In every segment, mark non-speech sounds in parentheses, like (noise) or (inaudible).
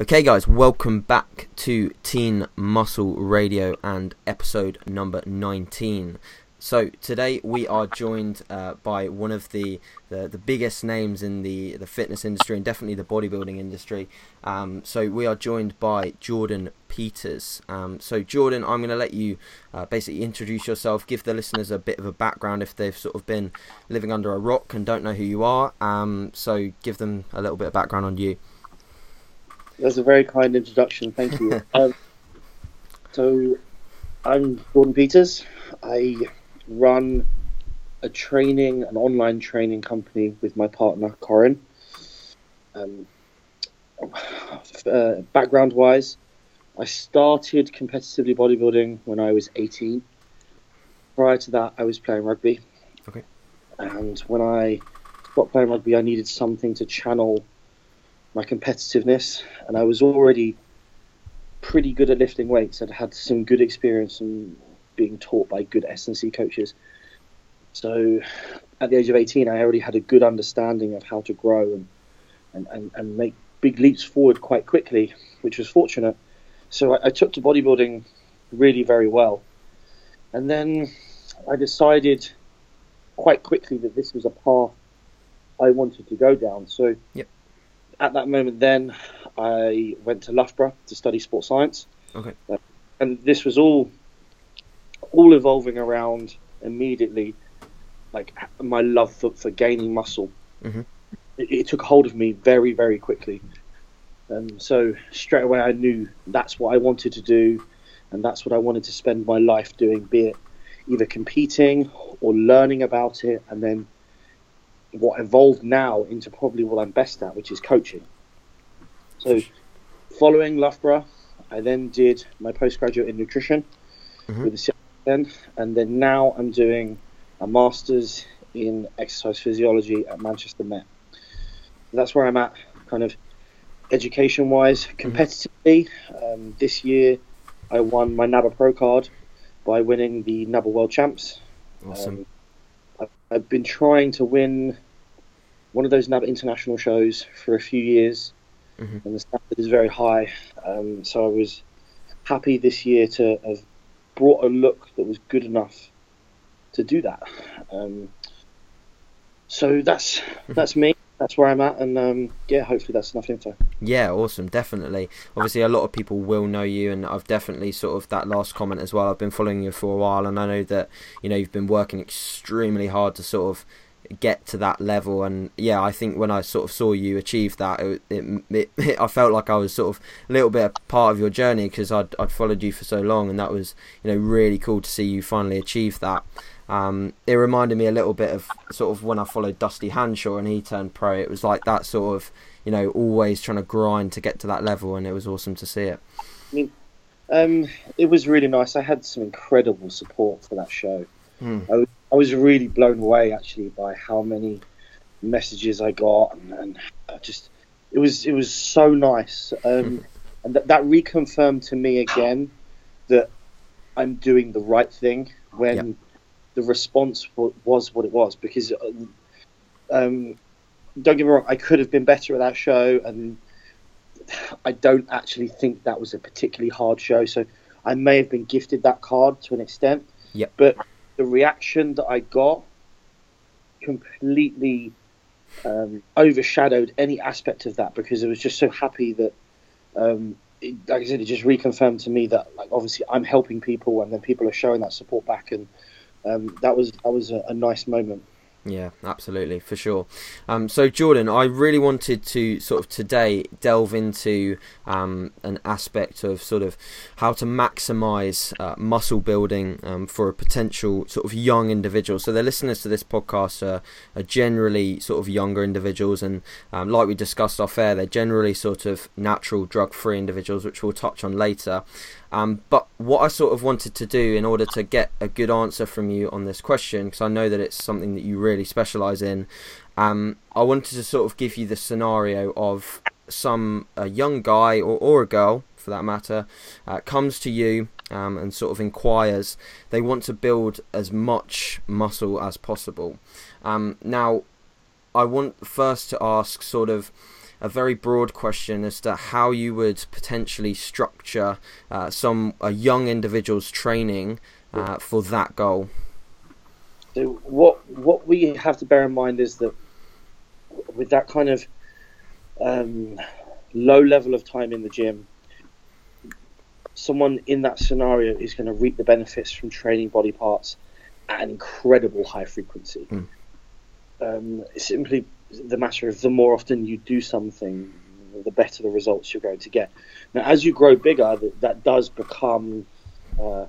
Okay, guys, welcome back to Teen Muscle Radio and episode number 19. So today we are joined uh, by one of the, the, the biggest names in the the fitness industry and definitely the bodybuilding industry. Um, so we are joined by Jordan Peters. Um, so Jordan, I'm going to let you uh, basically introduce yourself, give the listeners a bit of a background if they've sort of been living under a rock and don't know who you are. Um, so give them a little bit of background on you. That's a very kind introduction. Thank you. (laughs) um, so, I'm Jordan Peters. I run a training, an online training company with my partner Corin. Um, uh, background wise, I started competitively bodybuilding when I was 18. Prior to that, I was playing rugby. Okay. And when I stopped playing rugby, I needed something to channel my competitiveness, and I was already pretty good at lifting weights. I'd had some good experience and being taught by good S&C coaches. So at the age of 18, I already had a good understanding of how to grow and, and, and, and make big leaps forward quite quickly, which was fortunate. So I, I took to bodybuilding really very well. And then I decided quite quickly that this was a path I wanted to go down. So yep at that moment, then I went to Loughborough to study sports science. Okay. Uh, and this was all all evolving around immediately, like my love for, for gaining muscle. Mm-hmm. It, it, took hold of me very, very quickly. And um, so straight away, I knew that's what I wanted to do, and that's what I wanted to spend my life doing, be it either competing or learning about it, and then what evolved now into probably what I'm best at, which is coaching. So, following Loughborough, I then did my postgraduate in nutrition mm-hmm. with the CIN, and then now I'm doing a master's in exercise physiology at Manchester Met. That's where I'm at, kind of education wise, mm-hmm. competitively. Mm-hmm. Um, this year, I won my NABBA Pro card by winning the NABBA World Champs. Awesome. Um, I've been trying to win one of those NABBA international shows for a few years, mm-hmm. and the standard is very high. Um, so I was happy this year to have brought a look that was good enough to do that. Um, so that's mm-hmm. that's me. That's where I'm at, and um, yeah, hopefully that's enough info. Yeah, awesome, definitely. Obviously, a lot of people will know you, and I've definitely sort of that last comment as well. I've been following you for a while, and I know that you know you've been working extremely hard to sort of get to that level and yeah i think when i sort of saw you achieve that it, it, it, i felt like i was sort of a little bit a part of your journey because I'd, I'd followed you for so long and that was you know really cool to see you finally achieve that um, it reminded me a little bit of sort of when i followed dusty hanshaw and he turned pro. It was like that sort of you know always trying to grind to get to that level and it was awesome to see it. I mean um, it was really nice. I had some incredible support for that show. Hmm. I was I was really blown away actually by how many messages I got, and, and just it was it was so nice, um, and that, that reconfirmed to me again that I'm doing the right thing when yep. The response was what it was. Because um, don't get me wrong, I could have been better at that show, and I don't actually think that was a particularly hard show. So I may have been gifted that card to an extent. Yep. But the reaction that I got completely um, overshadowed any aspect of that because I was just so happy that, um, it, like I said, it just reconfirmed to me that, like, obviously I'm helping people and then people are showing that support back, and um, that was that was a, a nice moment. Yeah, absolutely, for sure. Um, so, Jordan, I really wanted to sort of today delve into um, an aspect of sort of how to maximize uh, muscle building um, for a potential sort of young individual. So, the listeners to this podcast are, are generally sort of younger individuals, and um, like we discussed off air, they're generally sort of natural drug free individuals, which we'll touch on later. Um, but what I sort of wanted to do in order to get a good answer from you on this question, because I know that it's something that you really specialize in, um, I wanted to sort of give you the scenario of some a young guy or, or a girl, for that matter, uh, comes to you um, and sort of inquires. They want to build as much muscle as possible. Um, now, I want first to ask sort of a very broad question as to how you would potentially structure uh, some a young individual's training uh, for that goal. So what what we have to bear in mind is that with that kind of um, low level of time in the gym, someone in that scenario is going to reap the benefits from training body parts at an incredible high frequency. Mm. Um, it's simply the matter of the more often you do something, the better the results you're going to get. Now, as you grow bigger, that, that does become uh,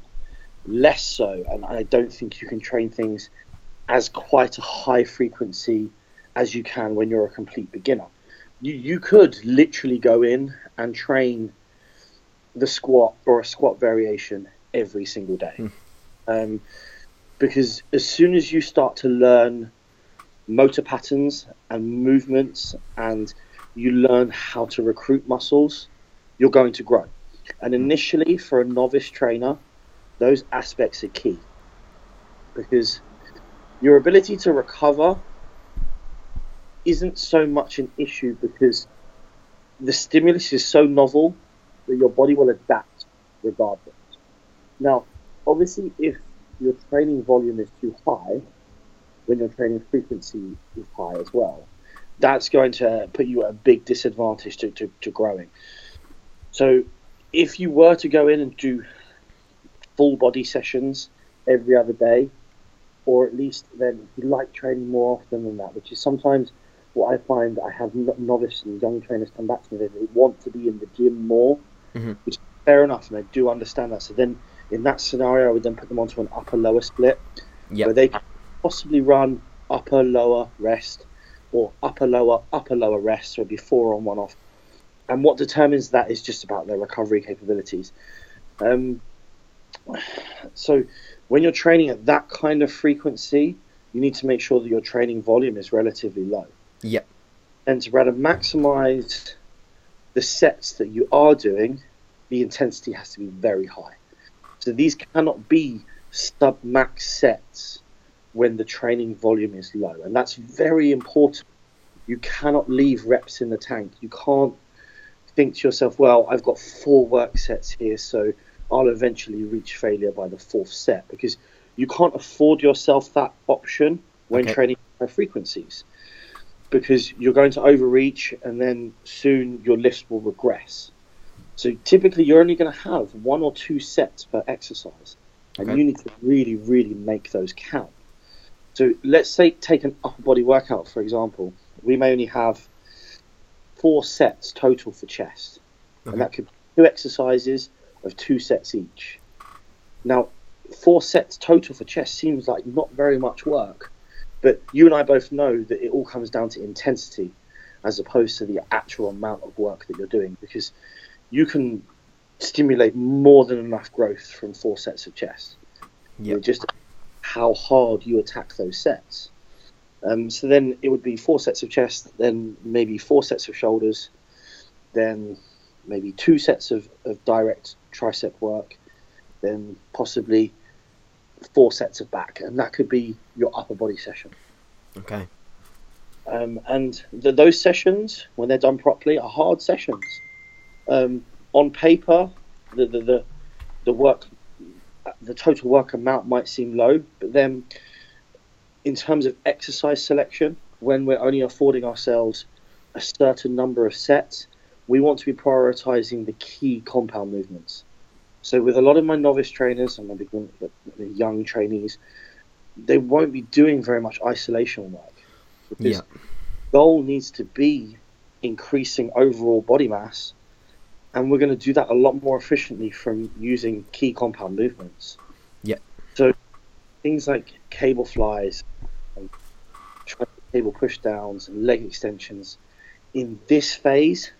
less so, and I don't think you can train things as quite a high frequency as you can when you're a complete beginner. You, you could literally go in and train the squat or a squat variation every single day. Hmm. Um, because as soon as you start to learn motor patterns and movements and you learn how to recruit muscles, you're going to grow. And initially, for a novice trainer, those aspects are key because your ability to recover isn't so much an issue because the stimulus is so novel that your body will adapt regardless. Now, obviously, if your training volume is too high, when your training frequency is high as well, that's going to put you at a big disadvantage to, to, to growing. So, if you were to go in and do full body sessions every other day, or at least then you like training more often than that, which is sometimes what I find I have novice and young trainers come back to me that they want to be in the gym more, mm-hmm. which is fair enough, and I do understand that. So then in that scenario, I would then put them onto an upper lower split yep. where they can possibly run upper lower rest or upper lower upper lower rest, so it'd be four on one off. And what determines that is just about their recovery capabilities. Um, so when you're training at that kind of frequency, you need to make sure that your training volume is relatively low. Yep. And to rather maximize the sets that you are doing, the intensity has to be very high. So these cannot be sub max sets when the training volume is low. And that's very important. You cannot leave reps in the tank. You can't think to yourself, well, I've got four work sets here, so I'll eventually reach failure by the fourth set because you can't afford yourself that option when okay. training high frequencies because you're going to overreach and then soon your lift will regress. So typically, you're only going to have one or two sets per exercise, and okay. you need to really, really make those count. So let's say take an upper body workout for example. We may only have four sets total for chest, okay. and that could be two exercises of two sets each. Now, four sets total for chest seems like not very much work, but you and I both know that it all comes down to intensity as opposed to the actual amount of work that you're doing because you can stimulate more than enough growth from four sets of chest. Yeah. Just how hard you attack those sets. Um, so then it would be four sets of chest, then maybe four sets of shoulders, then maybe two sets of, of direct tricep work, then possibly four sets of back, and that could be your upper body session. Okay. Um, and the, those sessions, when they're done properly, are hard sessions. Um, on paper, the, the, the the work, the total work amount might seem low, but then in terms of exercise selection, when we're only affording ourselves a certain number of sets, we want to be prioritizing the key compound movements. So with a lot of my novice trainers and the young trainees, they won't be doing very much isolation work. Because yeah. goal needs to be increasing overall body mass and we're going to do that a lot more efficiently from using key compound movements. Yeah. So things like cable flies, and cable pushdowns, and leg extensions in this phase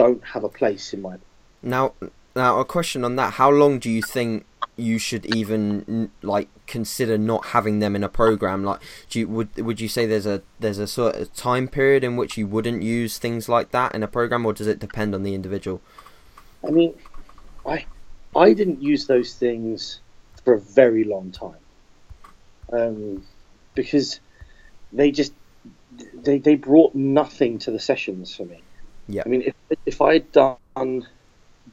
don't have a place in my. Now, now a question on that: How long do you think you should even like consider not having them in a program? Like, do you, would would you say there's a there's a sort of time period in which you wouldn't use things like that in a program, or does it depend on the individual? I mean, I I didn't use those things for a very long time um, because they just they, they brought nothing to the sessions for me. Yeah. I mean, if if I'd done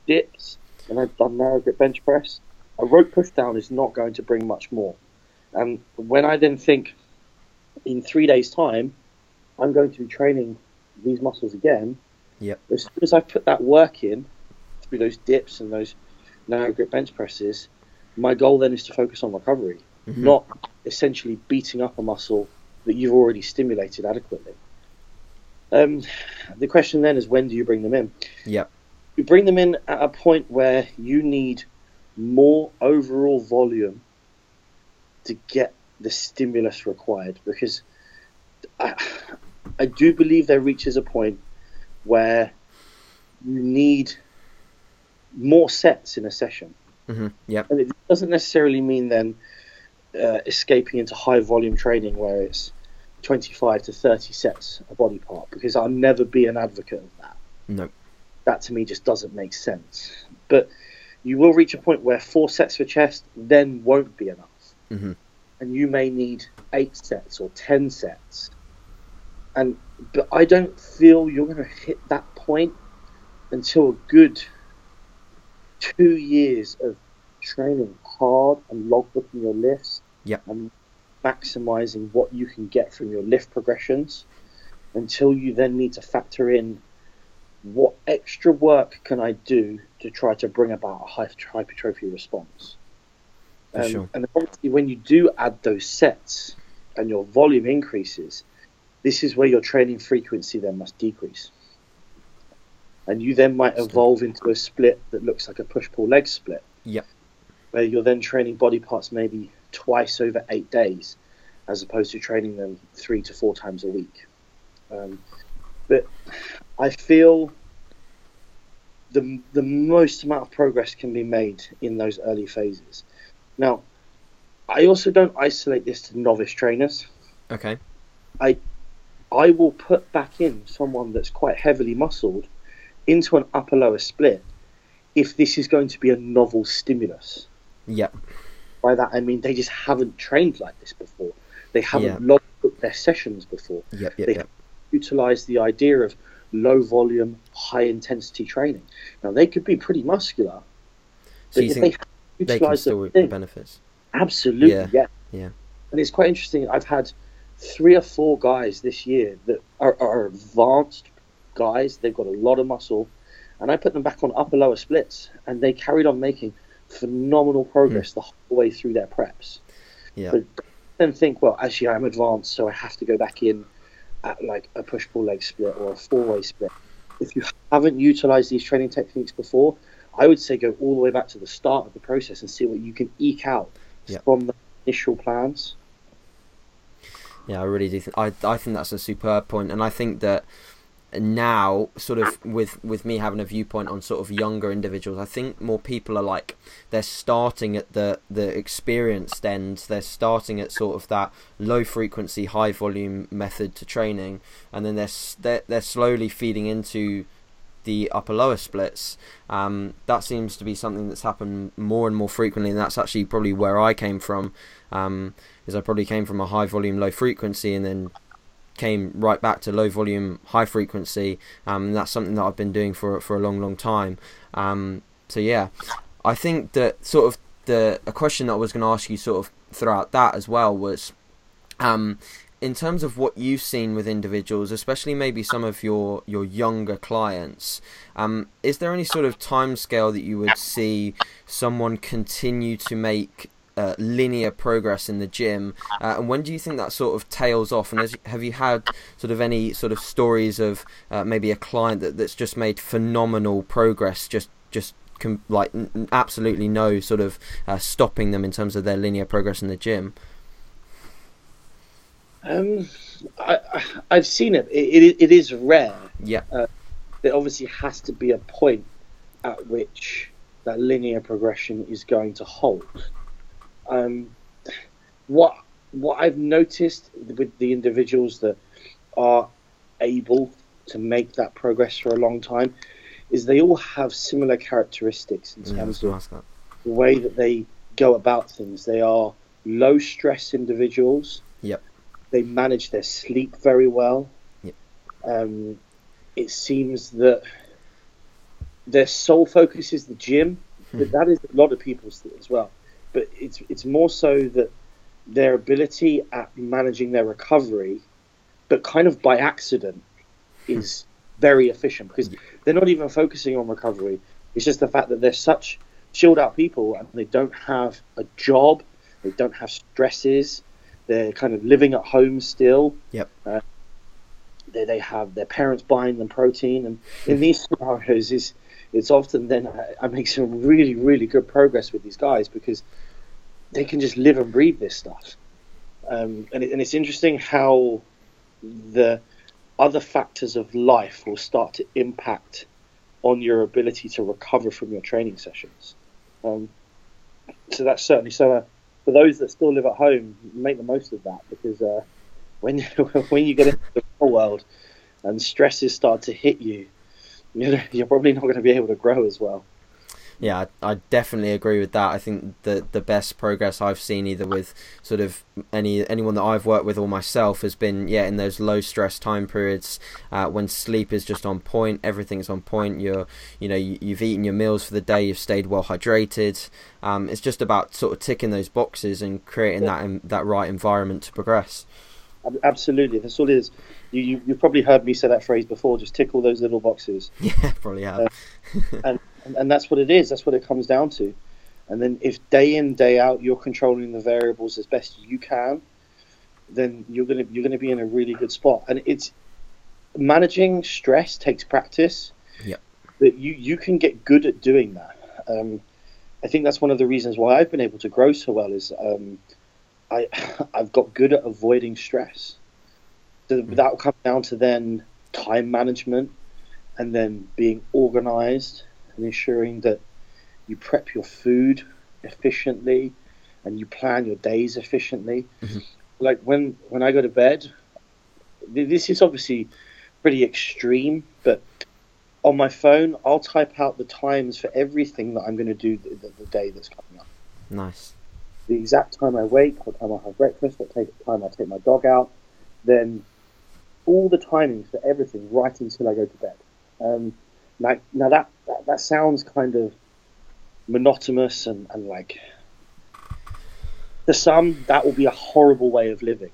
dips and I'd done narrow grip bench press, a rope push down is not going to bring much more. And when I then think in three days' time, I'm going to be training these muscles again. Yep. As soon as I put that work in through those dips and those narrow grip bench presses, my goal then is to focus on recovery, Mhm. not essentially beating up a muscle that you've already stimulated adequately. Um, the question then is when do you bring them in? Yep. You bring them in at a point where you need more overall volume to get the stimulus required because I, I do believe there reaches a point where you need more sets in a session. hmm Yep. And it doesn't necessarily mean then uh, escaping into high volume training where it's 25 to 30 sets a body part because I'll never be an advocate of that. No. That to me just doesn't make sense. But you will reach a point where four sets for chest then won't be enough. hmm And you may need eight sets or 10 sets. And but I don't feel you're going to hit that point until a good two years of training hard and logbooking your lifts Yep. and maximizing what you can get from your lift progressions until you then need to factor in what extra work can I do to try to bring about a hypertrophy response. Um, sure. And obviously, when you do add those sets and your volume increases, this is where your training frequency then must decrease. And you then might evolve into a split that looks like a push pull leg split. Yep. Where you're then training body parts maybe twice over eight days, as opposed to training them three to four times a week. Um, but I feel the the most amount of progress can be made in those early phases. Now, I also don't isolate this to novice trainers. Okay. I I will put back in someone that's quite heavily muscled into an upper lower split if this is going to be a novel stimulus. Yep. By that I mean they just haven't trained like this before. They haven't Yeah. logged their sessions before. Yep. Yep. They Yep. Utilize the idea of low volume, high intensity training. Now they could be pretty muscular, So but you if think they they can still the thing, benefits? Absolutely, Yeah, yeah. yeah. And it's quite interesting. I've had three or four guys this year that are, are advanced guys. They've got a lot of muscle, and I put them back on upper lower splits, and they carried on making phenomenal progress hmm. the whole way through their preps. Yeah. But then think, well, actually, I'm advanced, so I have to go back in at like a push pull leg split or a four way split. If you haven't utilized these training techniques before, I would say go all the way back to the start of the process and see what you can eke out Yep. from the initial plans. Yeah, I really do think I I think that's a superb point, and I think that now, sort of with with me having a viewpoint on sort of younger individuals, I think more people are like they're starting at the the experienced end. They're starting at sort of that low frequency, high volume method to training, and then they're they're, they're slowly feeding into the upper lower splits. Um, that seems to be something that's happened more and more frequently, and that's actually probably where I came from. Um, is I probably came from a high volume, low frequency, and then came right back to low volume, high frequency. Um, and that's something that I've been doing for for a long, long time. Um, so yeah, I think that sort of the a question that I was going to ask you sort of throughout that as well was, um, in terms of what you've seen with individuals, especially maybe some of your your younger clients, um, is there any sort of time scale that you would see someone continue to make uh, linear progress in the gym, uh, and when do you think that sort of tails off? And has, have you had sort of any sort of stories of uh, maybe a client that, that's just made phenomenal progress, just just com- like n- absolutely no sort of uh, stopping them in terms of their linear progress in the gym? Um, I, I've seen it. It, it. it is rare. Yeah, There obviously has to be a point at which that linear progression is going to hold. Um, what what I've noticed with the individuals that are able to make that progress for a long time is they all have similar characteristics in yeah was terms gonna of that. the way that they go about things. They are low stress individuals. Yep. They manage their sleep very well. Yep. Um, it seems that their sole focus is the gym. Hmm. But that is a lot of people's as well. But it's it's more so that their ability at managing their recovery, but kind of by accident, is very efficient because they're not even focusing on recovery. It's just the fact that they're such chilled out people and they don't have a job, they don't have stresses, they're kind of living at home still. Yep. Uh, they, they have their parents buying them protein, and in these scenarios, is it's often then I, I make some really really good progress with these guys because they can just live and breathe this stuff. Um, and, it, and it's interesting how the other factors of life will start to impact on your ability to recover from your training sessions. Um, so that's certainly so. Uh, for those that still live at home, make the most of that because uh, when (laughs) when you get into the real world and stresses start to hit you, you're probably not going to be able to grow as well yeah, I, I, definitely agree with that. I think the the best progress I've seen either with sort of any anyone that I've worked with or myself has been yeah in those low stress time periods uh, when sleep is just on point, everything's on point. You're you know you, have eaten your meals for the day, you've stayed well hydrated. Um, it's just about sort of ticking those boxes and creating yeah. that that right environment to progress. Absolutely, that's all it is. You, you you've probably heard me say that phrase before. Just tick all those little boxes. (laughs) Yeah, probably have. Uh, and and, and that's what it is. That's what it comes down to. And then if day in day out you're controlling the variables as best you can, then you're gonna you're gonna be in a really good spot. And it's managing stress takes practice. Yeah. But you you can get good at doing that. Um, I think that's one of the reasons why I've been able to grow so well is um, I (laughs) I've got good at avoiding stress. So mm. that will come down to then time management and then being organized and ensuring that you prep your food efficiently and you plan your days efficiently. Mm-hmm. Like when when I go to bed, this is obviously pretty extreme, but on my phone, I'll type out the times for everything that I'm going to do the, the, the, day that's coming up. Nice. The exact time I wake, what time I have breakfast, what time I take my dog out, then all the timings for everything right until I go to bed. Um, now, now that, that, that sounds kind of monotonous and, and like to some that will be a horrible way of living,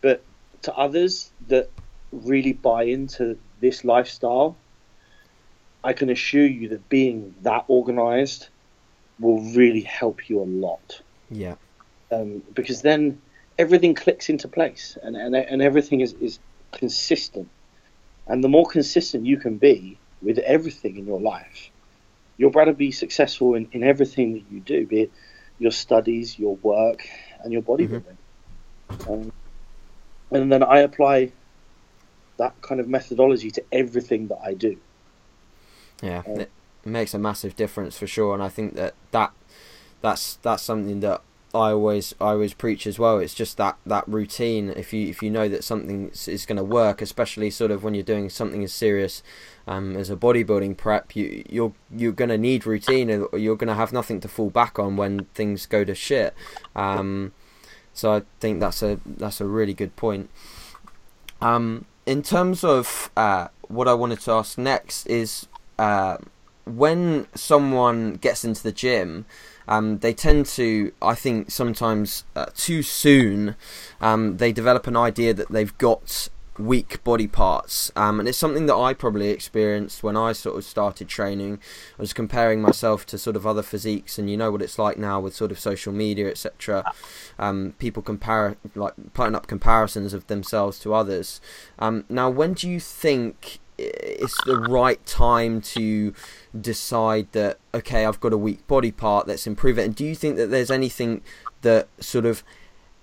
but to others that really buy into this lifestyle, I can assure you that being that organized will really help you a lot. Yeah. Um, because then everything clicks into place and, and, and everything is, is consistent. And the more consistent you can be, with everything in your life. You'll rather be successful in, in everything that you do, be it your studies, your work, and your bodybuilding. Mm-hmm. Um, and then I apply that kind of methodology to everything that I do. Yeah, um, it makes a massive difference for sure, and I think that that that's that's something that I always I always preach as well. It's just that that routine. If you if you know that something is going to work, especially sort of when you're doing something as serious um, as a bodybuilding prep, you you're you're going to need routine, you're going to have nothing to fall back on when things go to shit. Um, so I think that's a that's a really good point. Um, in terms of uh, what I wanted to ask next is uh, when someone gets into the gym um, they tend to, I think, sometimes uh, too soon, um, they develop an idea that they've got weak body parts. Um, and it's something that I probably experienced when I sort of started training. I was comparing myself to sort of other physiques and you know what it's like now with sort of social media etc um, people compare like putting up comparisons of themselves to others. Um, now when do you think it's the right time to decide that okay I've got a weak body part let's improve it. And do you think that there's anything that sort of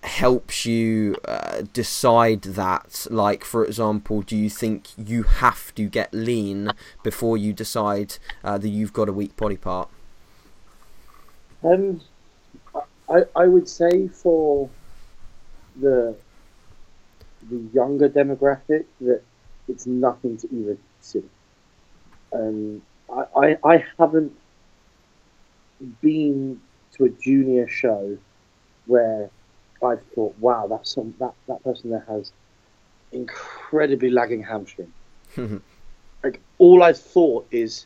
helps you uh, decide that? Like for example do you think you have to get lean before you decide uh, that you've got a weak body part? Um I, I would say for the the younger demographic that it's nothing to even consider. Um, I, I, I haven't been to a junior show where I've thought, wow, that's some, that, that person there has incredibly lagging hamstring. (laughs) like all I've thought is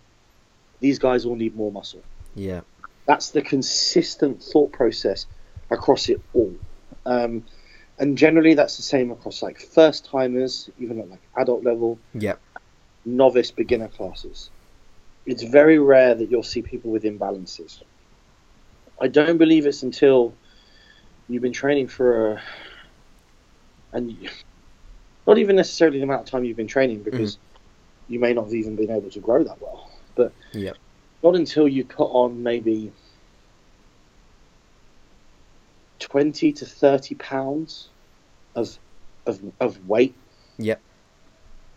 these guys all need more muscle. Yeah. That's the consistent thought process across it all. Um, and generally, that's the same across like first timers, even at like adult level, Yep. novice, beginner classes. It's very rare that you'll see people with imbalances. I don't believe it's until you've been training for a, and you- not even necessarily the amount of time you've been training because mm. you may not have even been able to grow that well. But Yep. not until you put on maybe 20 to 30 pounds of, of, of weight Yep.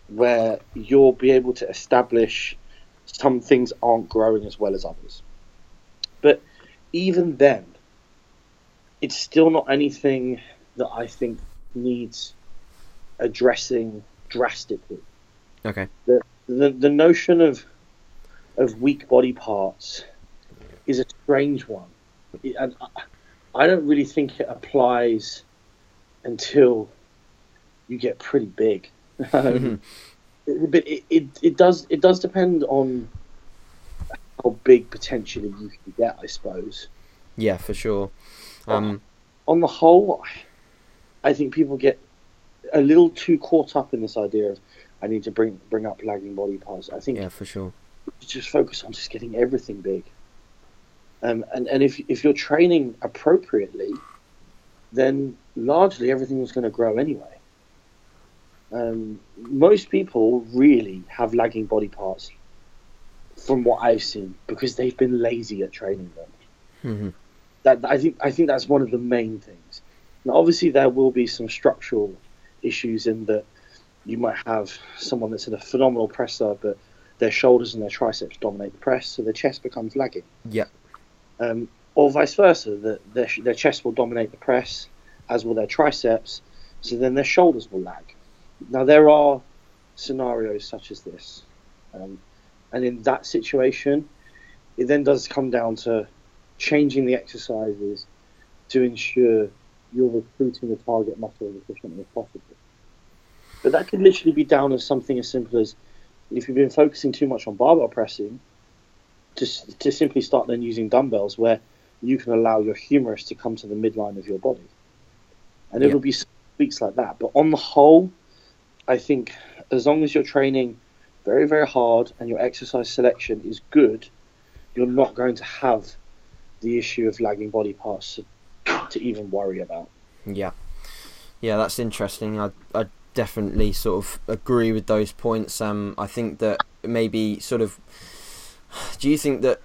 where you'll be able to establish some things aren't growing as well as others. But even then, it's still not anything that I think needs addressing drastically. Okay. The the, the notion of of weak body parts is a strange one, and I- don't really think it applies until you get pretty big. Um, it- but it, it, it does it does depend on how big potentially you can get, I suppose. Yeah, for sure. Um, On the whole, I think people get a little too caught up in this idea of I need to bring bring up lagging body parts. I think yeah, for sure. just focus on just getting everything big. Um, and and if if you're training appropriately, then largely everything is going to grow anyway. Um, most people really have lagging body parts, from what I've seen, because they've been lazy at training them. hmm That I think I think that's one of the main things. Now, obviously, there will be some structural issues in that you might have someone that's in a phenomenal presser, but their shoulders and their triceps dominate the press, so their chest becomes lagging. Yep. Um, or vice versa, that their, their chest will dominate the press, as will their triceps, so then their shoulders will lag. Now, there are scenarios such as this. Um, and in that situation, it then does come down to changing the exercises to ensure you're recruiting the target muscle as efficiently as possible. But that could literally be down as something as simple as if you've been focusing too much on barbell pressing, to, to simply start then using dumbbells where you can allow your humerus to come to the midline of your body. And Yeah. it'll be tweaks like that. But on the whole, I think as long as you're training very, very hard and your exercise selection is good, you're not going to have the issue of lagging body parts to, to even worry about. Yeah, yeah, that's interesting. I I definitely sort of agree with those points. Um, I think that maybe sort of. (sighs) Do you think that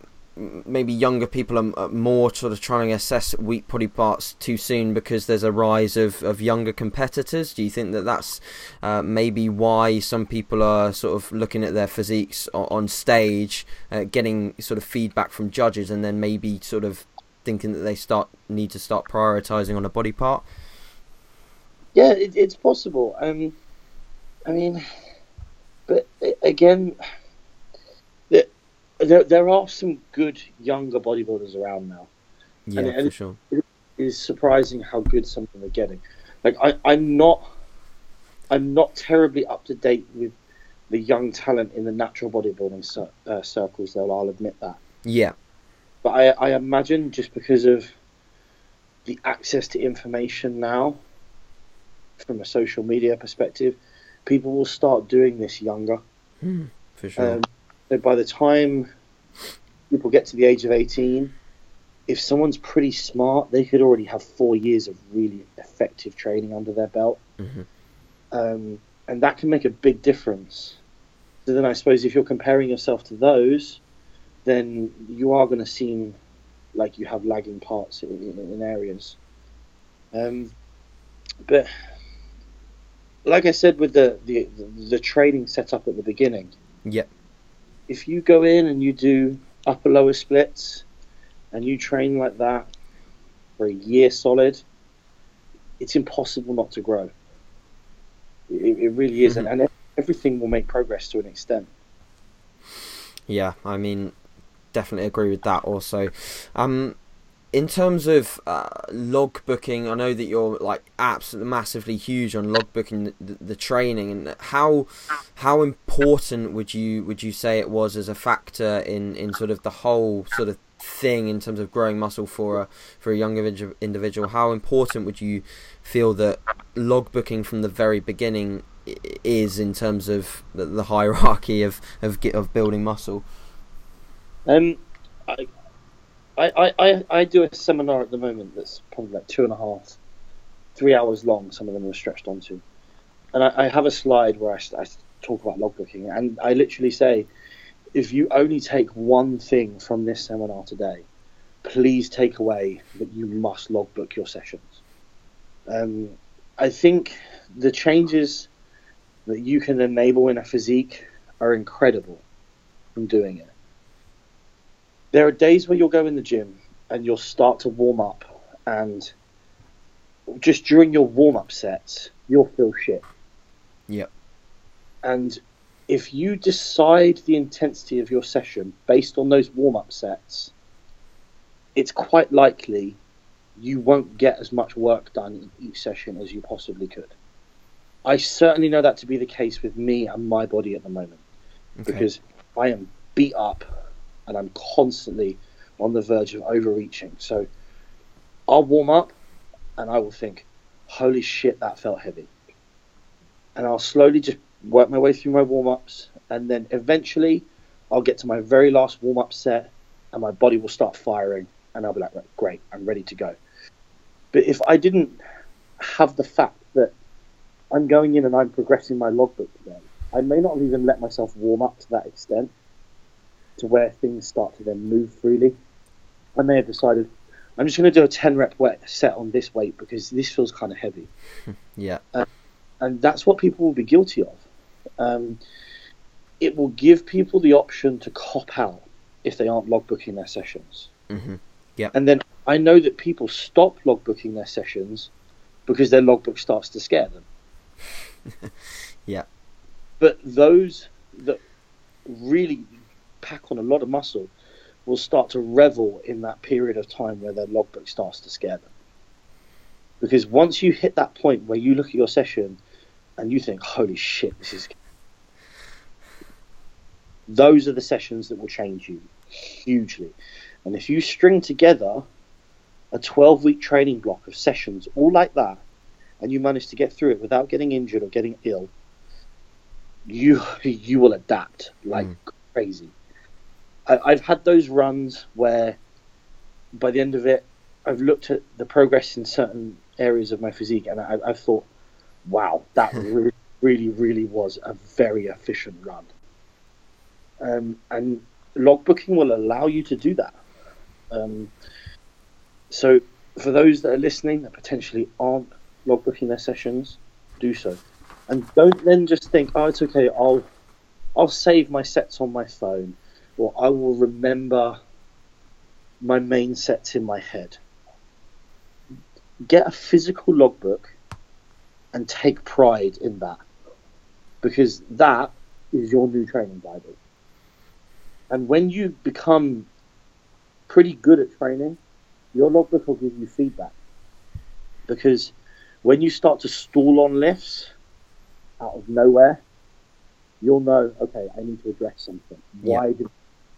maybe younger people are more sort of trying to assess weak body parts too soon because there's a rise of, of younger competitors? Do you think that that's uh, maybe why some people are sort of looking at their physiques on, stage, uh, getting sort of feedback from judges, and then maybe sort of thinking that they start need to start prioritizing on a body part? Yeah, it, it's possible. Um, I mean, but again, there there are some good younger bodybuilders around now. Yeah, And- and- for sure. It is surprising how good some of them are getting. Like I, I'm not, I'm not terribly up to date with the young talent in the natural bodybuilding cir- uh, circles. Though I'll admit that. Yeah, But I, I imagine just because of the access to information now, from a social media perspective, people will start doing this younger. for sure. Um, so by the time people get to the age of 18, if someone's pretty smart, they could already have four years of really effective training under their belt. Mhm. Um, and that can make a big difference. So then I suppose if you're comparing yourself to those, then you are going to seem like you have lagging parts in, in, in areas. Um, but like I said with the, the, the training setup at the beginning, Yep. If you go in and you do upper lower splits and you train like that for a year solid, it's impossible not to grow. It, it really is, and, and everything will make progress to an extent. Yeah, I mean, definitely agree with that. Also, um, in terms of uh, log booking, I know that you're like absolutely massively huge on log booking the, the, training, and how how important would you would you say it was as a factor in, in sort of the whole sort of thing in terms of growing muscle for a for a young individual? How important would you feel that log booking from the very beginning is in terms of the, the hierarchy of, of of building muscle? Um, I, I, I do a seminar at the moment that's probably like two and a half, three hours long. Some of them are stretched onto, and I, I have a slide where I, I talk about logbooking, and I literally say, if you only take one thing from this seminar today, please take away that you must logbook your sessions. Um, I think the changes that you can enable in a physique are incredible from doing it there are days where you'll go in the gym and you'll start to warm up, and just during your warm up sets, you'll feel shit. Yep. And if you decide the intensity of your session based on those warm up sets, it's quite likely you won't get as much work done in each session as you possibly could. I certainly know that to be the case with me and my body at the moment okay. because I am beat up and I'm constantly on the verge of overreaching. So I'll warm up and I will think, holy shit, that felt heavy. And I'll slowly just work my way through my warm ups. And then eventually I'll get to my very last warm up set and my body will start firing. And I'll be like, great, I'm ready to go. But if I didn't have the fact that I'm going in and I'm progressing my logbook today, I may not have even let myself warm up to that extent to where things start to then move freely. I may have decided I'm just going to do a 10 rep wet set on this weight because this feels kind of heavy. (laughs) yeah. Uh, and that's what people will be guilty of. Um, it will give people the option to cop out if they aren't logbooking their sessions. Mm-hmm. Yeah. And then I know that people stop logbooking their sessions because their logbook starts to scare them. (laughs) yeah. But those that really pack on a lot of muscle will start to revel in that period of time where their logbook starts to scare them. Because once you hit that point where you look at your session and you think, holy shit, this is. Those are the sessions that will change you hugely. And if you string together a 12 week training block of sessions, all like that, and you manage to get through it without getting injured or getting ill, you you will adapt like mm. crazy. I, have had those runs where by the end of it, I've looked at the progress in certain areas of my physique, and I, have thought, wow, that really, really, really was a very efficient run. Um, and logbooking will allow you to do that. Um, so, for those that are listening that potentially aren't logbooking their sessions, do so, and don't then just think, oh, it's okay. I'll I'll save my sets on my phone or I will remember my main sets in my head. Get a physical logbook and take pride in that because that is your new training Bible. And when you become pretty good at training, your logbook will give you feedback. Because when you start to stall on lifts out of nowhere, you'll know, okay, I need to address something. Why yeah. did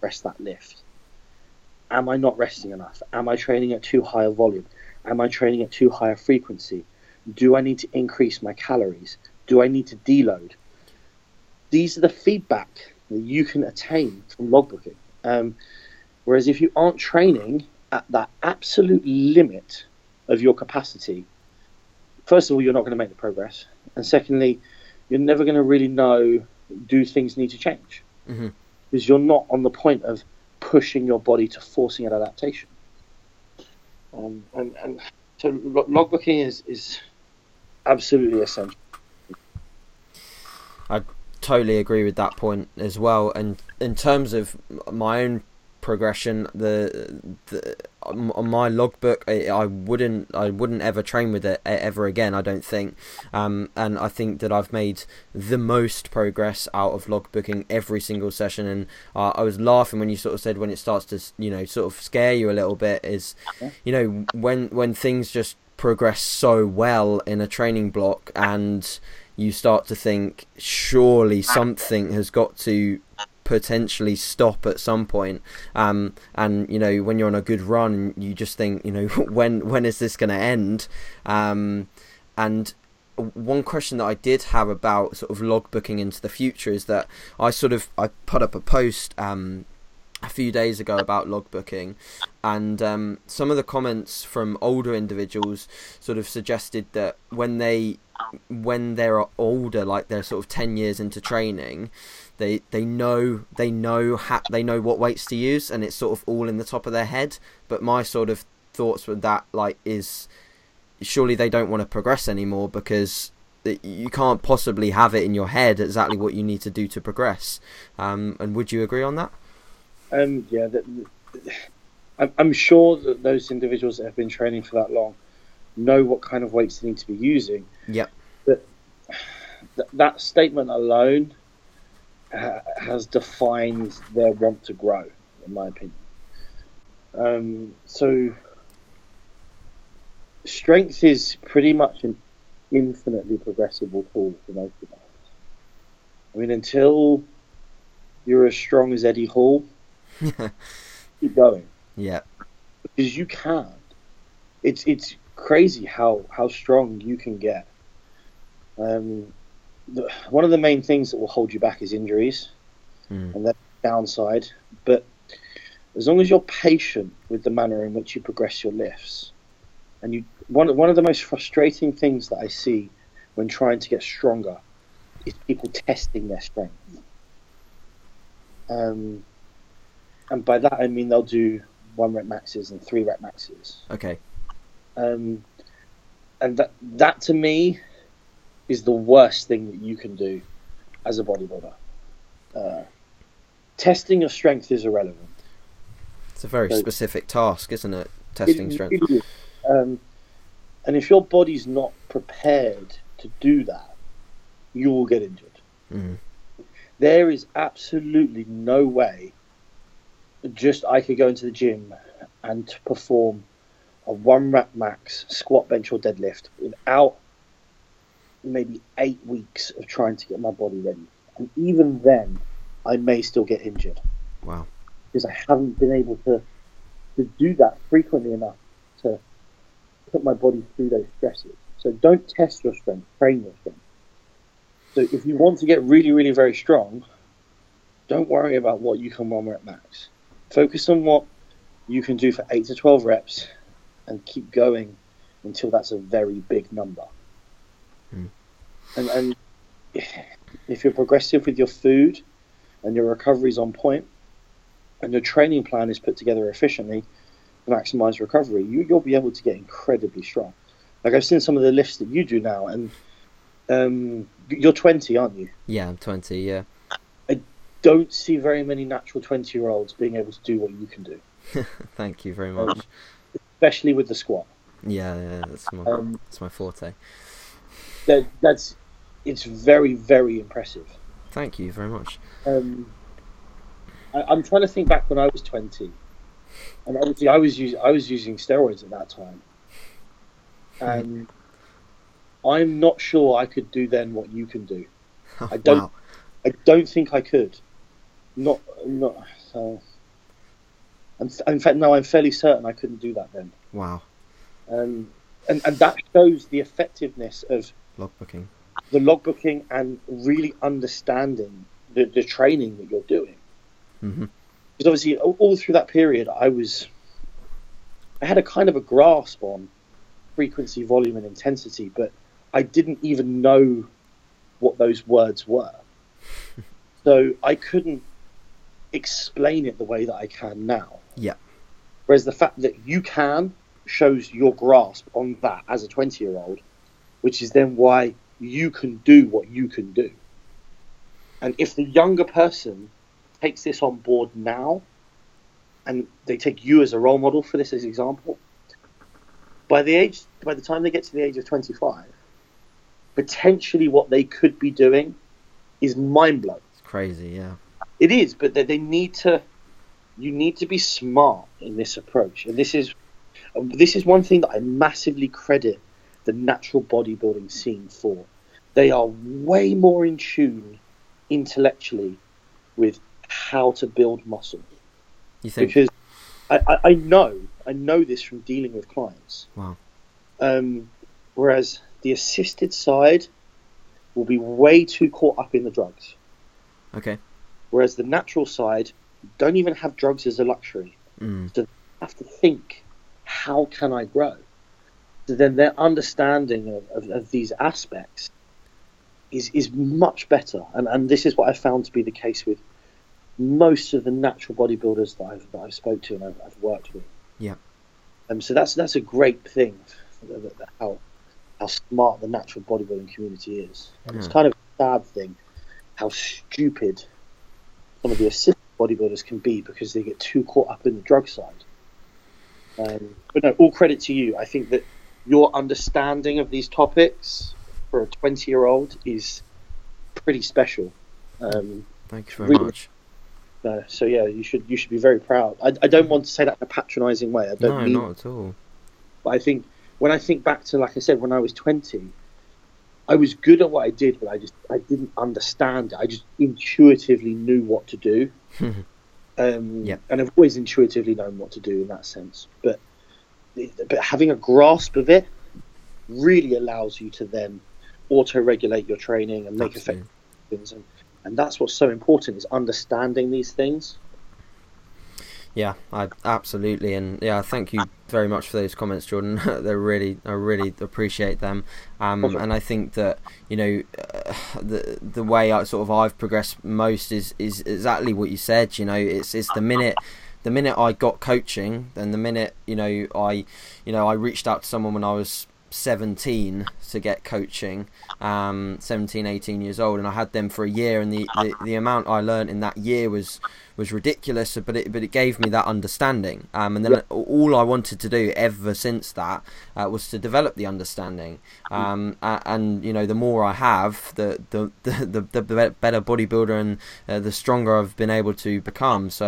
rest that lift? Am I not resting enough? Am I training at too high a volume? Am I training at too high a frequency? Do I need to increase my calories? Do I need to deload? These are the feedback that you can attain from logbooking. Um, whereas if you aren't training at that absolute limit of your capacity, first of all, you're not going to make the progress. And secondly, you're never going to really know do things need to change. Mm-hmm because you're not on the point of pushing your body to forcing an adaptation. Um, and, and so logbooking is, is absolutely essential. I totally agree with that point as well. And in terms of my own progression. The, the on my logbook, I, I, wouldn't I wouldn't ever train with it ever again. I don't think, um, and I think that I've made the most progress out of logbooking every single session. And uh, I was laughing when you sort of said when it starts to you know sort of scare you a little bit is, you know when when things just progress so well in a training block and you start to think surely something has got to potentially stop at some point. Um, and you know, when you're on a good run, you just think, you know, (laughs) when when is this going to end? Um, and one question that I did have about sort of log booking into the future is that I sort of I put up a post um, a few days ago about logbooking, and um, some of the comments from older individuals sort of suggested that when they when they're older, like they're sort of ten years into training, they they know they know ha- they know what weights to use, and it's sort of all in the top of their head. But my sort of thoughts with that like is surely they don't want to progress anymore because you can't possibly have it in your head exactly what you need to do to progress. Um, and would you agree on that? Um, yeah, I'm sure that those individuals that have been training for that long know what kind of weights they need to be using. Yeah. But th- that statement alone ha- has defined their want to grow, in my opinion. Um, so, strength is pretty much an infinitely progressible tool for most of us. I mean, until you're as strong as Eddie Hall, keep going. Yeah. Because you can. It's it's crazy how how strong you can get. Um, the, one of the main things that will hold you back is injuries, mm. and that's downside. But as long as you're patient with the manner in which you progress your lifts, and you one one of the most frustrating things that I see when trying to get stronger is people testing their strength. Um, and by that I mean they'll do one rep maxes and three rep maxes. Okay. Um, and that that to me is the worst thing that you can do as a bodybuilder. Uh, testing your strength is irrelevant. It's a very so, specific task, isn't it? Testing it, strength. It um, and if your body's not prepared to do that, you will get injured. Mm. There is absolutely no way just I could go into the gym and perform a one rep max squat, bench, or deadlift without maybe eight weeks of trying to get my body ready. And even then, I may still get injured. Wow. Because I haven't been able to, to do that frequently enough to put my body through those stresses. So don't test your strength, train your strength. So if you want to get really, really very strong, don't worry about what you can one rep max. Focus on what you can do for 8 to 12 reps and keep going until that's a very big number. Mm. And, and if you're progressive with your food and your recovery is on point and your training plan is put together efficiently to maximize recovery, you, you'll be able to get incredibly strong. Like I've seen some of the lifts that you do now, and um, you're 20, aren't you? Yeah, I'm 20. Yeah. Don't see very many natural 20 year olds being able to do what you can do. (laughs) Thank you very much. Um, especially with the squat. Yeah, yeah, that's my um, that's my forte. That that's it's very very impressive. Thank you very much. Um, I, am trying to think back when I was 20, and obviously I was using I was using steroids at that time, and I'm not sure I could do then what you can do. Oh, (laughs) I don't. Wow. I don't think I could. Not not so. in fact, no, I'm fairly certain I couldn't do that then. Wow. Um, and and that shows the effectiveness of logbooking, the logbooking, and really understanding the, the training that you're doing. Mm-hmm. Because obviously, all, all through that period, I was, I had a kind of a grasp on frequency, volume, and intensity, but I didn't even know what those words were. (laughs) so I couldn't explain it the way that I can now. Yeah. Whereas the fact that you can shows your grasp on that as a 20 year old, which is then why you can do what you can do. And if the younger person takes this on board now, and they take you as a role model for this as example. By the age, by the time they get to the age of 25, potentially what they could be doing is mind blowing. It's crazy, yeah. It is, but they, they need to. You need to be smart in this approach, and this is this is one thing that I massively credit the natural bodybuilding scene for. They are way more in tune intellectually with how to build muscle. You think? Because I, I, I know I know this from dealing with clients. Wow. Um, whereas the assisted side will be way too caught up in the drugs. Okay. Whereas the natural side don't even have drugs as a luxury. Mm. So they have to think, how can I grow? So then their understanding of, of, of these aspects is is much better. And and this is what I found to be the case with most of the natural bodybuilders that I've that I've spoke to and I've, I've worked with. Yeah. Um, so that's that's a great thing, how how smart the natural bodybuilding community is. And It's kind of a sad thing how stupid some of the assisted bodybuilders can be because they get too caught up in the drug side. Um, but no, all credit to you. I think that your understanding of these topics for a 20 year old is pretty special. Um, Thank you very Really? much. uh, so yeah, you should you should be very proud. I, I don't want to say that in a patronising way. I don't No, mean not at all. But I think when I think back to, like I said, when I was 20, I was good at what I did, but I just I didn't understand it. I just intuitively knew what to do. um, Yeah. And I've always intuitively known what to do in that sense. But but having a grasp of it really allows you to then auto-regulate your training and make Absolutely. effective decisions. And, and that's what's so important is understanding these things. Yeah, I absolutely, and yeah, thank you very much for those comments, Jordan. (laughs) They're really, I really appreciate them, um, and I think that you know, uh, the the way I sort of I've progressed most is is exactly what you said. You know, it's it's the minute, the minute I got coaching, and the minute you know I, you know, I reached out to someone when I was 17 to get coaching um 17 18 years old and i had them for a year and the the, the amount i learned in that year was was ridiculous but it but it gave me that understanding. Um and then Yeah. all i wanted to do ever since that uh, was to develop the understanding. Um and you know the more i have the the (laughs) the, the, the better bodybuilder and uh, the stronger i've been able to become. So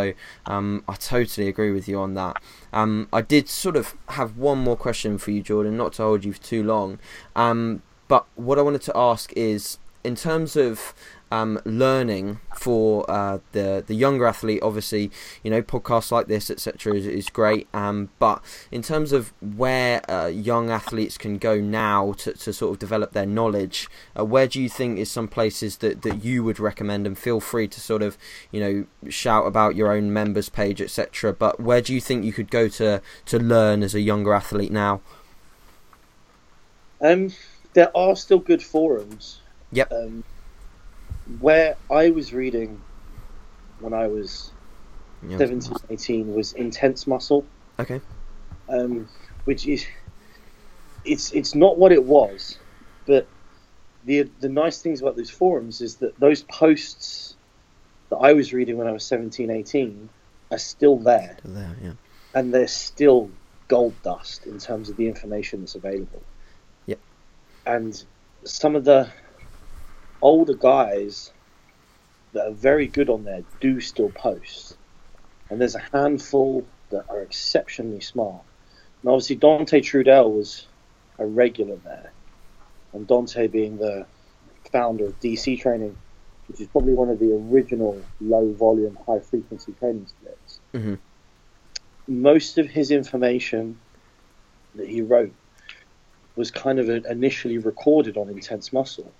um i totally agree with you on that. Um, I did sort of have one more question for you, Jordan, not to hold you for too long. Um, but what I wanted to ask is, in terms of um, learning for uh, the the younger athlete, obviously, you know, podcasts like this, etc., is, is great. Um, but in terms of where uh, young athletes can go now to, to sort of develop their knowledge, uh, where do you think is some places that, that you would recommend? And feel free to sort of, you know, shout about your own members page, etc. But where do you think you could go to to learn as a younger athlete now? Um, there are still good forums. Yep. Um, where I was reading when I was Yeah. 17, 18 was Intense Muscle, Okay. um, which is it's it's not what it was, but the the nice things about those forums is that those posts that I was reading when I was 17, 18 are still there There, yeah. and they're still gold dust in terms of the information that's available. Yeah. And some of the older guys that are very good on there do still post. And there's a handful that are exceptionally smart. And obviously Dante Trudel was a regular there. And Dante being the founder of DC training, which is probably one of the original low volume, high frequency training splits hmm most of his information that he wrote was kind of initially recorded on Intense Muscle.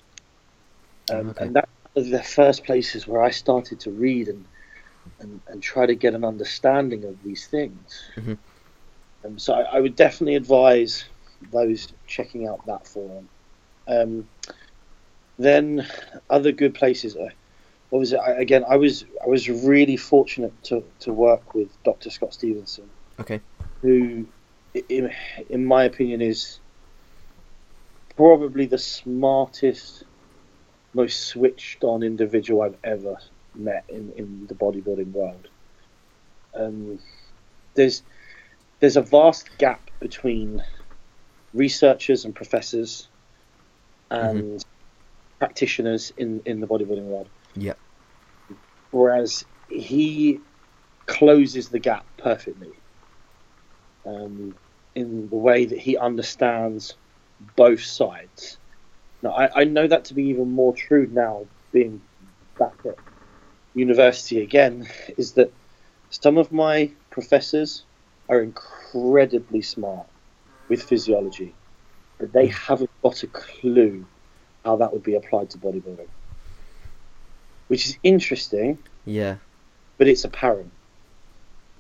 Um, Okay. And that was the first places where I started to read and, and, and try to get an understanding of these things. Mhm. Um, so I, I would definitely advise those checking out that forum. Um, then other good places. Uh, what was it? I, again, I was I was really fortunate to, to work with Dr. Scott Stevenson Okay. who, in, in my opinion, is probably the smartest, most switched on individual I've ever met in, in the bodybuilding world. Um, there's there's a vast gap between researchers and professors and practitioners in in the bodybuilding world. Yep. Whereas he closes the gap perfectly um, in the way that he understands both sides. Now, I, I know that to be even more true now, being back at university again, is that some of my professors are incredibly smart with physiology, but they hmm. haven't got a clue how that would be applied to bodybuilding. Which is interesting, Yeah. but it's apparent.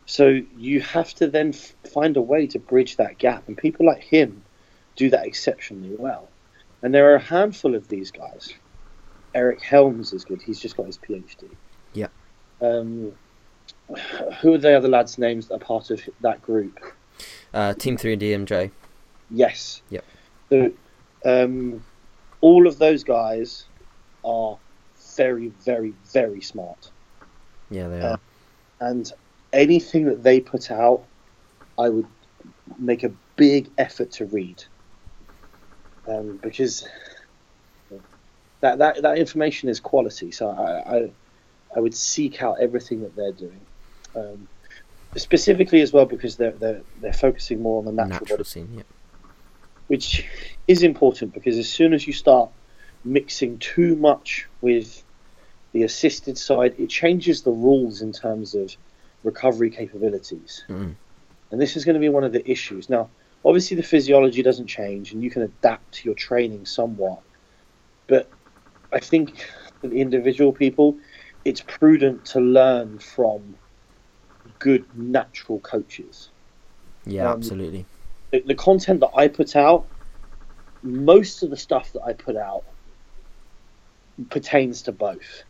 So you have to then find a way to bridge that gap, and people like him do that exceptionally well. And there are a handful of these guys. Eric Helms is good; he's just got his PhD. Yeah. Um, who are the other lads' names that are part of that group? Uh, Team 3DMJ. Yes. Yep. So, um, all of those guys are very, very, very smart. Yeah, they Uh, are. and anything that they put out, I would make a big effort to read, um, because that, that that information is quality. So I, I I would seek out everything that they're doing, um, specifically as well because they're they're they're focusing more on the natural, Natural body, scene. Yeah. which is important because as soon as you start mixing too much with the assisted side, it changes the rules in terms of recovery capabilities. Mm. And this is going to be one of the issues. Now, obviously, the physiology doesn't change and you can adapt to your training somewhat. But I think for the individual people, it's prudent to learn from good natural coaches. Yeah, Um, absolutely. The, the content that I put out, most of the stuff that I put out pertains to both.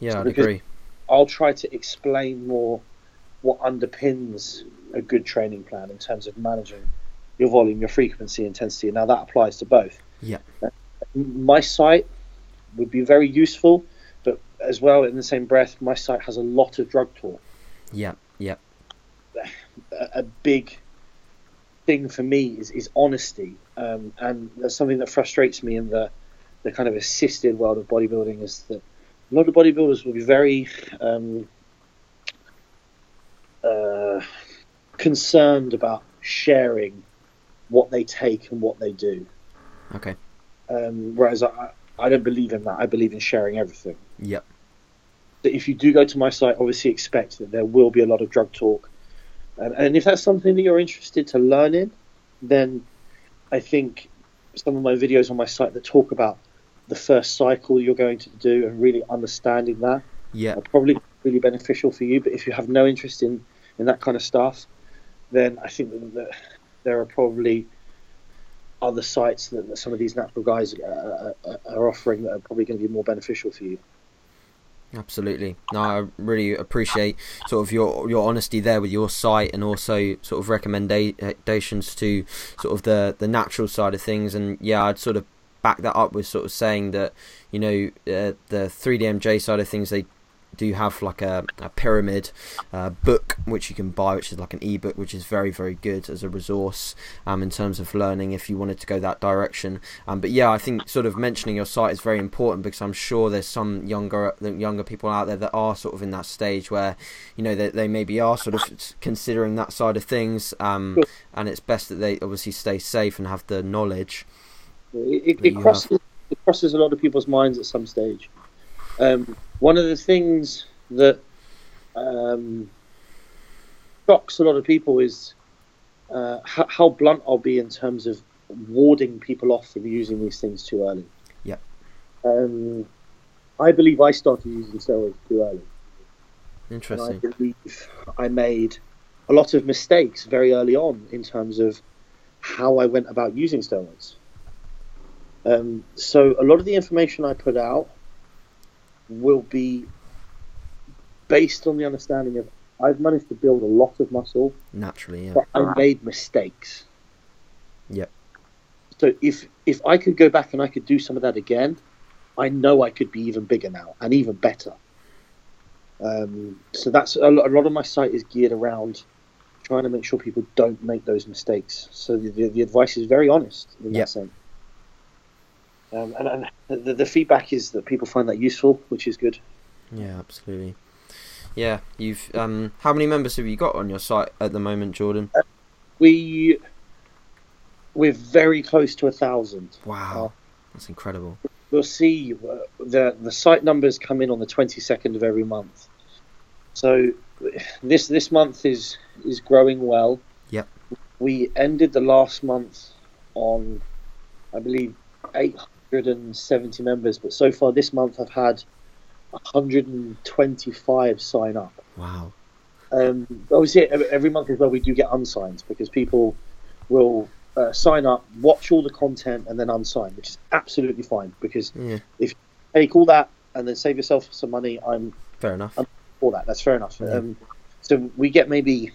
Yeah, I'd agree. I'll try to explain more what underpins a good training plan in terms of managing your volume, your frequency, intensity. Now that applies to both. Yeah. My site would be very useful, but as well in the same breath, my site has a lot of drug talk. Yeah, yeah, A, a big thing for me is, is honesty, um, and that's something that frustrates me in the the kind of assisted world of bodybuilding is that a lot of bodybuilders will be very um, uh, concerned about sharing what they take and what they do. Okay. Um, whereas I, I don't believe in that. I believe in sharing everything. Yep. That if you do go to my site, obviously expect that there will be a lot of drug talk. And, and if that's something that you're interested to learn in, then I think some of my videos on my site that talk about the first cycle you're going to do and really understanding that Yeah. are probably really beneficial for you. But if you have no interest in, in that kind of stuff, then I think that, that there are probably other sites that, that some of these natural guys uh, uh, are offering that are probably going to be more beneficial for you. Absolutely. No, I really appreciate sort of your your honesty there with your site and also sort of recommendations to sort of the the natural side of things. And yeah, I'd sort of back that up with sort of saying that you know uh, the 3DMJ side of things they do you have like a, a pyramid uh, book which you can buy which is like an ebook which is very very good as a resource um, in terms of learning if you wanted to go that direction. Um, but yeah I think sort of mentioning your site is very important because I'm sure there's some younger younger people out there that are sort of in that stage where you know they, they maybe are sort of considering that side of things um, and it's best that they obviously stay safe and have the knowledge It, it, it crosses it crosses a lot of people's minds at some stage. Um, one of the things that um, shocks a lot of people is uh, how, how blunt I'll be in terms of warding people off from using these things too early. Yep. Um, I believe I started using steroids too early. And I believe I made a lot of mistakes very early on in terms of how I went about using steroids. Um, so a lot of the information I put out will be based on the understanding of I've managed to build a lot of muscle, naturally yeah but I made mistakes. Yep. So if if I could go back and I could do some of that again, I know I could be even bigger now and even better. Um, so that's a lot, a lot of my site is geared around trying to make sure people don't make those mistakes. So the, the, the advice is very honest in that sense. Um, and and the, the feedback is that people find that useful, which is good. Yeah, absolutely. Yeah, you've um, how many members have you got on your site at the moment, Jordan? We we're very close to a thousand. Wow, that's incredible. We'll see uh, the the site numbers come in on the twenty second of every month. So this this month is is growing well. Yep. We ended the last month on, I believe, eight hundred and seventy members, but so far this month I've had hundred and twenty five sign up. Wow. Um, obviously, every, month as well, we do get unsigned because people will uh, sign up, watch all the content, and then unsign, which is absolutely fine because Yeah, if you take all that and then save yourself some money. I'm fair enough. for that. That's fair enough. Yeah. Um, so we get maybe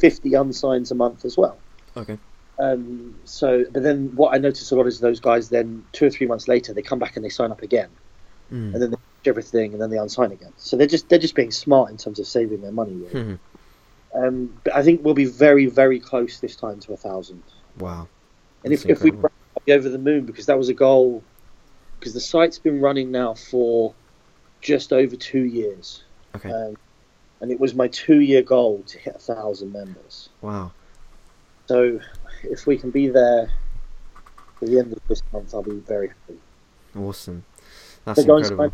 50 unsigns a month as well. Okay. Um, so, but then what I notice a lot is those guys then two or three months later they come back and they sign up again, Mm. and then they everything and then they unsign again. So they're just they're just being smart in terms of saving their money. Really. Hmm. Um, but I think we'll be very, very close this time to a thousand. wow. And That's if, if we. Be over the moon because that was a goal. Because the site's been running now for just over two years, Okay. um, and it was my two-year goal to hit a thousand members. Wow. So if we can be there at the end of this month, I'll be very happy. Awesome. That's and incredible.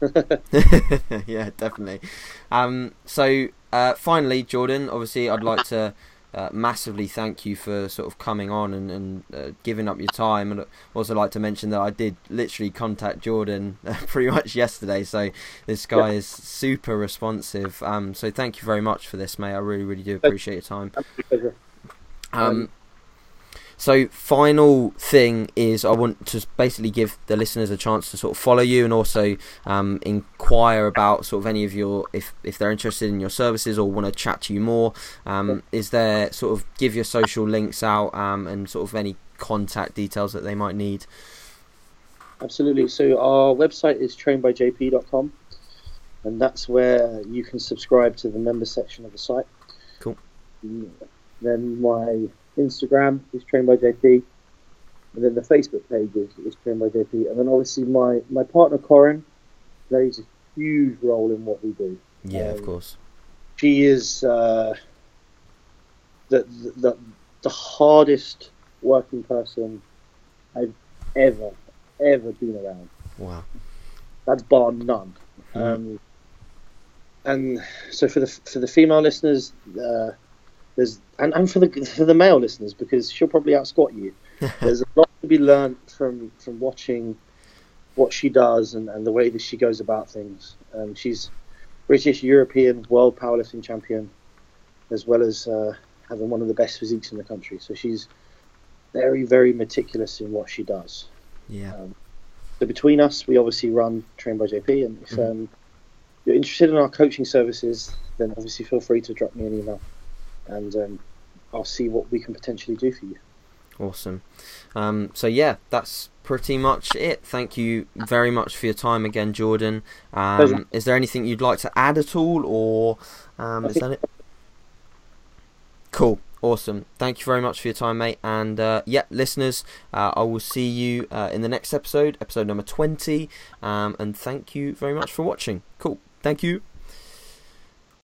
(laughs) yeah, definitely. Um, so uh, finally, Jordan, obviously, I'd like to uh, massively thank you for sort of coming on and, and uh, giving up your time, and I'd also like to mention that I did literally contact Jordan uh, (laughs) pretty much yesterday. So this guy is super responsive. Um, so thank you very much for this, mate. I really, really do appreciate your time. Um, Um, so final thing is I want to basically give the listeners a chance to sort of follow you and also um, inquire about sort of any of your if if they're interested in your services or want to chat to you more. Um, is there sort of give your social links out um, and sort of any contact details that they might need? Absolutely. So our website is trainbyjp.com, and that's where you can subscribe to the member section of the site. Cool. Then my Instagram is trained by JP, and then the Facebook page is, is trained by JP, and then obviously my my partner Corin plays a huge role in what we do. Yeah, of Um, course. She is uh, the, the the hardest working person I've ever ever been around. Wow. That's bar none. Mhm. Um, and so for the for the female listeners, uh, there's and, and for the for the male listeners because she'll probably outsquat you. (laughs) There's a lot to be learned from from watching what she does and, and the way that she goes about things. Um, she's British, European, world powerlifting champion, as well as uh, having one of the best physiques in the country. So she's very very meticulous in what she does. Yeah. So between us, we obviously run Train by JP, and if Mhm. um, you're interested in our coaching services, then obviously feel free to drop me an email, and um, I'll see what we can potentially do for you. Awesome. Um, so yeah, that's pretty much it. Thank you very much for your time again, Jordan. Um, is there anything you'd like to add at all, or um, is that it? Cool. Awesome. Thank you very much for your time, mate. And uh, yeah, listeners, uh, I will see you uh, in the next episode, episode number 20. Um, and thank you very much for watching. Cool. Thank you.